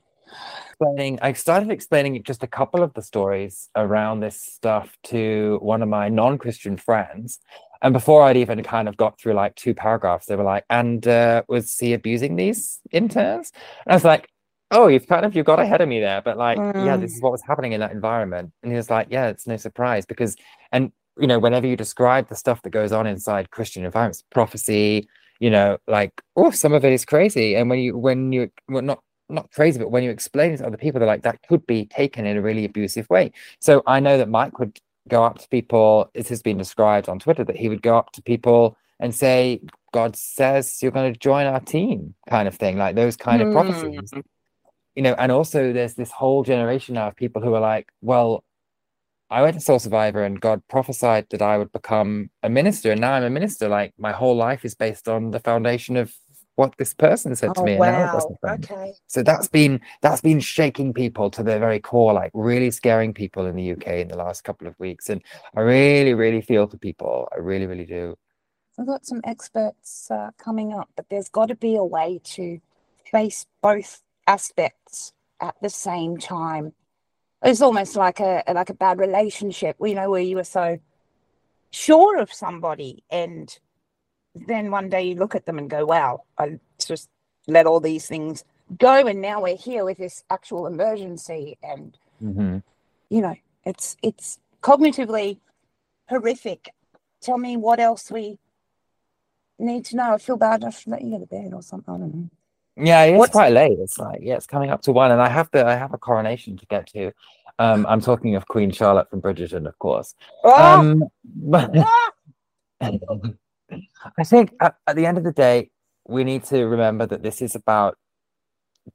explaining I started explaining just a couple of the stories around this stuff to one of my non-Christian friends. And before I'd even kind of got through like two paragraphs, they were like, and uh, was he abusing these interns? And I was like, oh, you've kind of you got ahead of me there, but like, yeah, this Mm. is what was happening in that environment. And he was like, yeah, it's no surprise because and you know, whenever you describe the stuff that goes on inside Christian environments, prophecy, you know, like, oh, some of it is crazy. And when you when you well not not crazy, but when you explain it to other people, they're like, that could be taken in a really abusive way. So I know that Mike would go up to people, it has been described on Twitter that he would go up to people and say, God says you're going to join our team, kind of thing, like those kind of prophecies. You know, and also there's this whole generation now of people who are like, well, I went to Soul Survivor and God prophesied that I would become a minister, and now I'm a minister. Like my whole life is based on the foundation of what this person said to oh me. wow, okay, So that's been that's been shaking people to their very core, like really scaring people in the UK in the last couple of weeks. And I really, really feel for people. I really, really do. we've got some experts uh, coming up, but there's got to be a way to face both aspects at the same time. It's almost like a like a bad relationship, you know, where you were so sure of somebody, and then one day you look at them and go, "Wow, I just let all these things go, and now we're here with this actual emergency." And hmm you know, it's it's cognitively horrific. Tell me what else we need to know. I feel bad. I should let you go to bed or something. I don't know. Yeah, it's What's- quite late. It's like yeah, it's coming up to one, and I have the I have a coronation to get to. Um, I'm talking of Queen Charlotte from Bridgerton, of course. Ah! Um, but! I think at, at the end of the day, we need to remember that this is about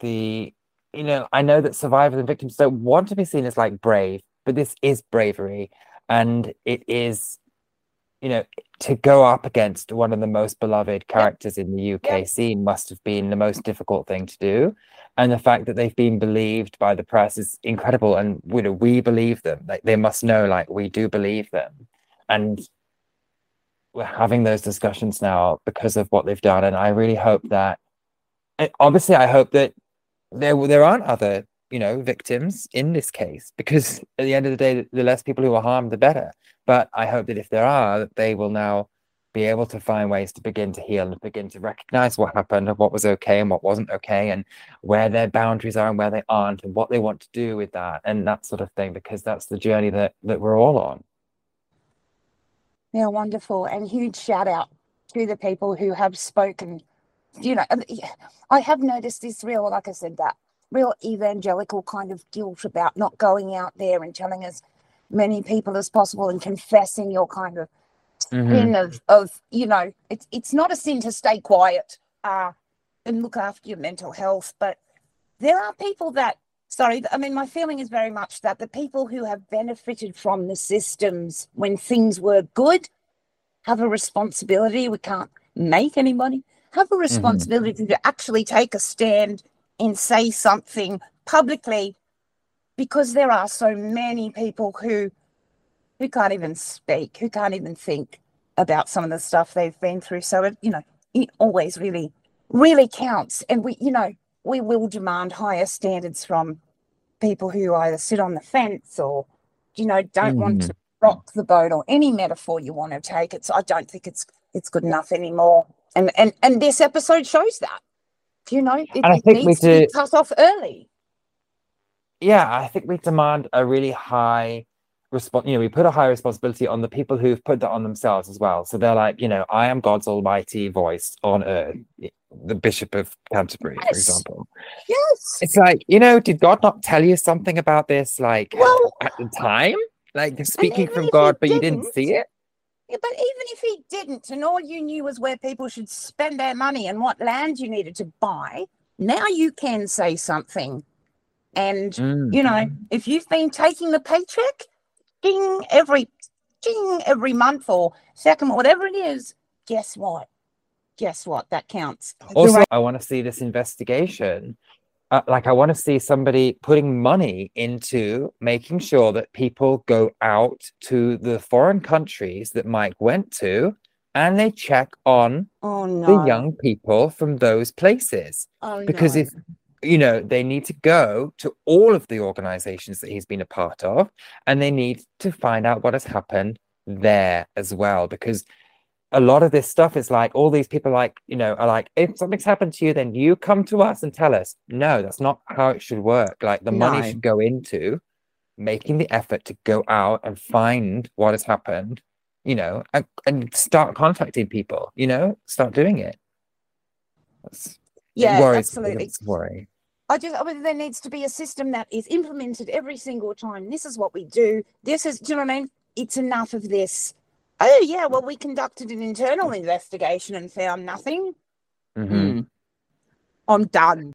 the, you know, I know that survivors and victims don't want to be seen as like brave, but this is bravery. And it is, you know, to go up against one of the most beloved characters in the UK Yep. scene must have been the most difficult thing to do. And the fact that they've been believed by the press is incredible. And, you know, we believe them. Like they must know, like, we do believe them. And we're having those discussions now because of what they've done and i really hope that eh, obviously i hope that there there aren't other you know victims in this case because at the end of the day the less people who are harmed the better but i hope that if there are that they will now be able to find ways to begin to heal and begin to recognize what happened and what was okay and what wasn't okay and where their boundaries are and where they aren't and what they want to do with that and that sort of thing because that's the journey that that we're all on Yeah, wonderful. And huge shout out to the people who have spoken. You know, I have noticed this real, like I said, that real evangelical kind of guilt about not going out there and telling as many people as possible and confessing your kind of Mhm. sin of, of you know, it's it's not a sin to stay quiet uh, and look after your mental health, but there are people that sorry i mean my feeling is very much that the people who have benefited from the systems when things were good have a responsibility we can't make any money have a responsibility to actually take a stand and say something publicly because there are so many people who who can't even speak who can't even think about some of the stuff they've been through. So it you know it always really really counts. And we you know we will demand higher standards from people who either sit on the fence or you know don't want to mm. rock the boat or any metaphor you want to take. It's i don't think it's it's good enough anymore. And and and this episode shows that you know it, And I it think we needs to be do- cut off early yeah, I think we demand a really high response. You know, we put a high responsibility on the people who've put that on themselves as well. So they're like, you know, I am God's almighty voice on earth, the Bishop of Canterbury, for example. yes It's like, you know, did God not tell you something about this, like Well- at the time? Like speaking from God, but you didn't didn't, see it. Yeah, but even if he didn't, and all you knew was where people should spend their money and what land you needed to buy, now you can say something. And, Mm. you know, if you've been taking the paycheck, ding, every ding every month or second, whatever it is, guess what? Guess what? That counts. The Also, ra- I want to see this investigation. Uh, like, I want to see somebody putting money into making sure that people go out to the foreign countries that Mike went to and they check on oh, no. the young people from those places. Oh, Because no. if, you know, they need to go to all of the organizations that he's been a part of and they need to find out what has happened there as well. Because a lot of this stuff is like all these people like you know are like if something's happened to you then you come to us and tell us no that's not how it should work like the money should go into making the effort to go out and find what has happened you know and, and start contacting people you know start doing it That's- yeah, it worries absolutely. it's worry I just, I mean, there needs to be a system that is implemented every single time. This is what we do. This is, do you know what I mean? It's enough of this. Oh, yeah, well, we conducted an internal investigation and found nothing. Mhm. Hmm. I'm done.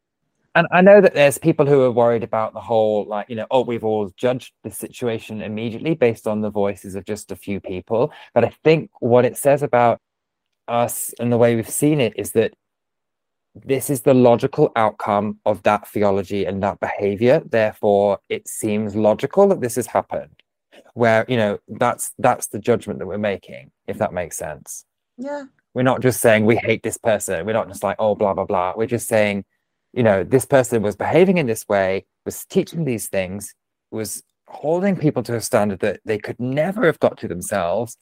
And I know that there's people who are worried about the whole, like, you know, oh, we've all judged the situation immediately based on the voices of just a few people. But I think what it says about us and the way we've seen it is that this is the logical outcome of that theology and that behavior. Therefore, it seems logical that this has happened. Where, you know, that's that's the judgment that we're making, if that makes sense. Yeah. we're not just saying we hate this person. We're not just like, oh, blah, blah, blah. We're just saying, you know, this person was behaving in this way, was teaching these things, was holding people to a standard that they could never have got to themselves,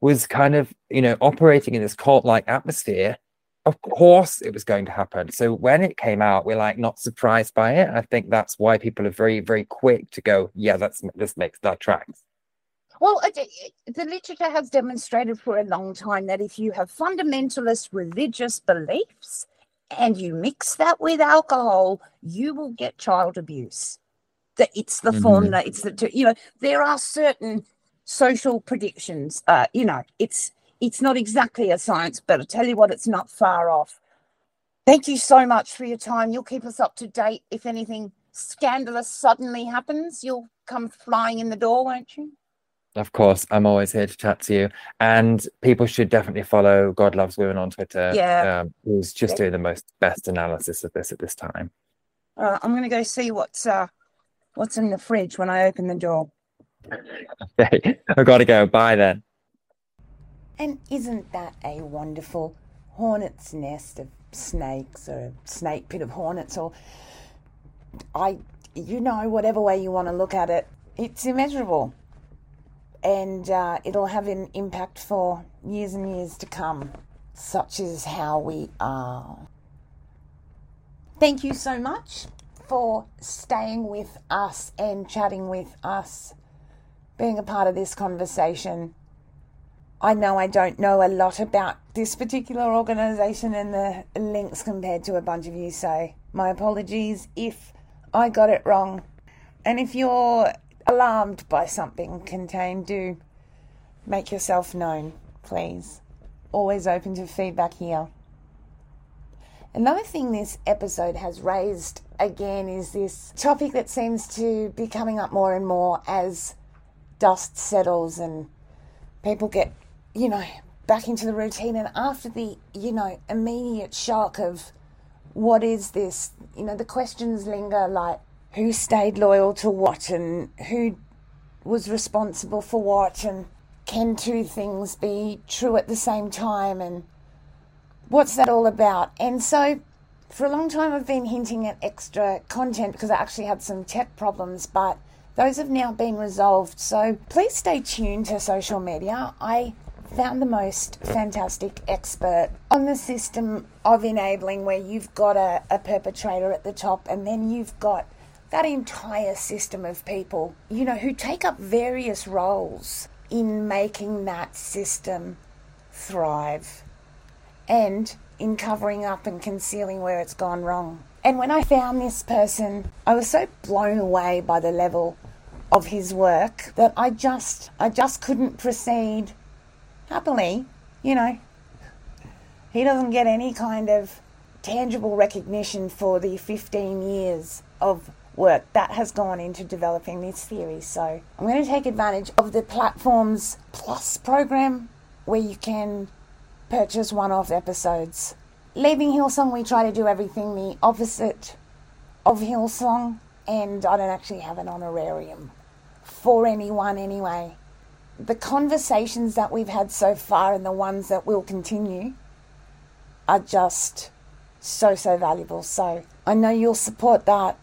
was kind of, you know, operating in this cult like atmosphere. Of course, it was going to happen. So when it came out, we're like not surprised by it. I think that's why people are very, very quick to go, yeah, that's this makes that tracks. Well, the literature has demonstrated for a long time that if you have fundamentalist religious beliefs and you mix that with alcohol, you will get child abuse. That it's the mm-hmm. formula. It's the you know there are certain social predictions. Uh, you know, it's it's not exactly a science, but I tell you what, it's not far off. Thank you so much for your time. You'll keep us up to date if anything scandalous suddenly happens. You'll come flying in the door, won't you? Of course, I'm always here to chat to you. And people should definitely follow God Loves Women on Twitter. Yeah. Um, who's just yeah. doing the most best analysis of this at this time. Uh, I'm going to go see what's uh, what's in the fridge when I open the door. okay, I've got to go. Bye then. And isn't that a wonderful hornet's nest of snakes or a snake pit of hornets or I, you know, whatever way you want to look at it, it's immeasurable and uh, it'll have an impact for years and years to come. Such is how we are. Thank you so much for staying with us and chatting with us, being a part of this conversation. I know I don't know a lot about this particular organisation and the links compared to a bunch of you, so my apologies if I got it wrong. And if you're alarmed by something contained, do make yourself known, please. Always open to feedback here. Another thing this episode has raised again is this topic that seems to be coming up more and more as dust settles and people get, you know, back into the routine. And after the, you know, immediate shock of what is this, you know, the questions linger like, who stayed loyal to what and who was responsible for what and can two things be true at the same time and what's that all about? And so for a long time I've been hinting at extra content because I actually had some tech problems, but those have now been resolved. So please stay tuned to social media. I found the most fantastic expert on the system of enabling where you've got a, a perpetrator at the top and then you've got that entire system of people, you know, who take up various roles in making that system thrive and in covering up and concealing where it's gone wrong. And when I found this person, I was so blown away by the level of his work that I just I just couldn't proceed happily, you know. He doesn't get any kind of tangible recognition for the 15 years of work that has gone into developing this theory. So I'm going to take advantage of the platform's Plus program where you can purchase one off episodes. Leaving Hillsong, we try to do everything the opposite of Hillsong, and I don't actually have an honorarium for anyone anyway. The conversations that we've had so far and the ones that will continue are just so, so valuable. So I know you'll support that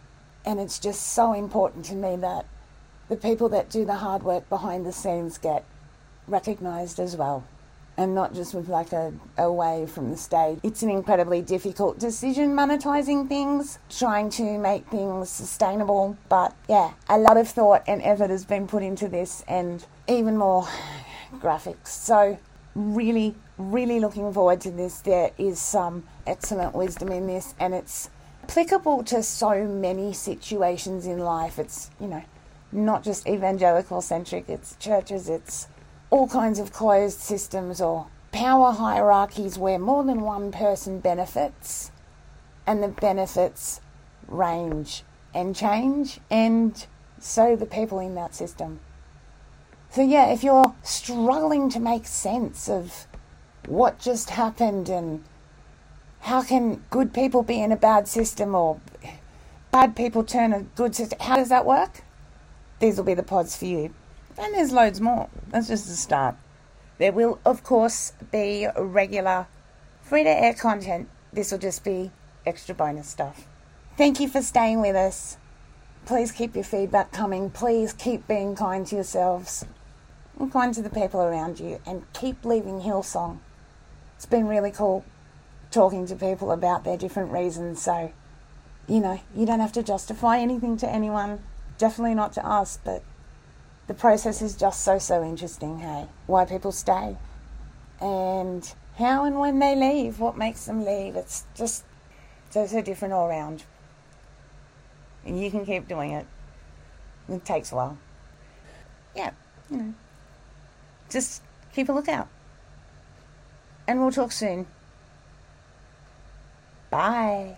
and it's just so important to me that the people that do the hard work behind the scenes get recognized as well and not just with like a away from the stage. It's an incredibly difficult decision monetizing things, trying to make things sustainable. But yeah, a lot of thought and effort has been put into this and even more graphics. So really, really looking forward to this. There is some excellent wisdom in this and it's applicable to so many situations in life. It's, you know, not just evangelical centric, it's churches, it's all kinds of closed systems or power hierarchies where more than one person benefits and the benefits range and change, and so the people in that system. So, yeah, if you're struggling to make sense of what just happened and how can good people be in a bad system or bad people turn a good system? How does that work? These will be the pods for you. And there's loads more. That's just the start. There will, of course, be regular free to air content. This will just be extra bonus stuff. Thank you for staying with us. Please keep your feedback coming. Please keep being kind to yourselves and kind to the people around you and keep leaving Hillsong. It's been really cool talking to people about their different reasons. So, you know, you don't have to justify anything to anyone, definitely not to us, but the process is just so, so interesting, hey? Why people stay and how and when they leave, what makes them leave. It's just so, so different all around. And you can keep doing it. It takes a while. Yeah, you know. Just keep a lookout. And we'll talk soon. Bye.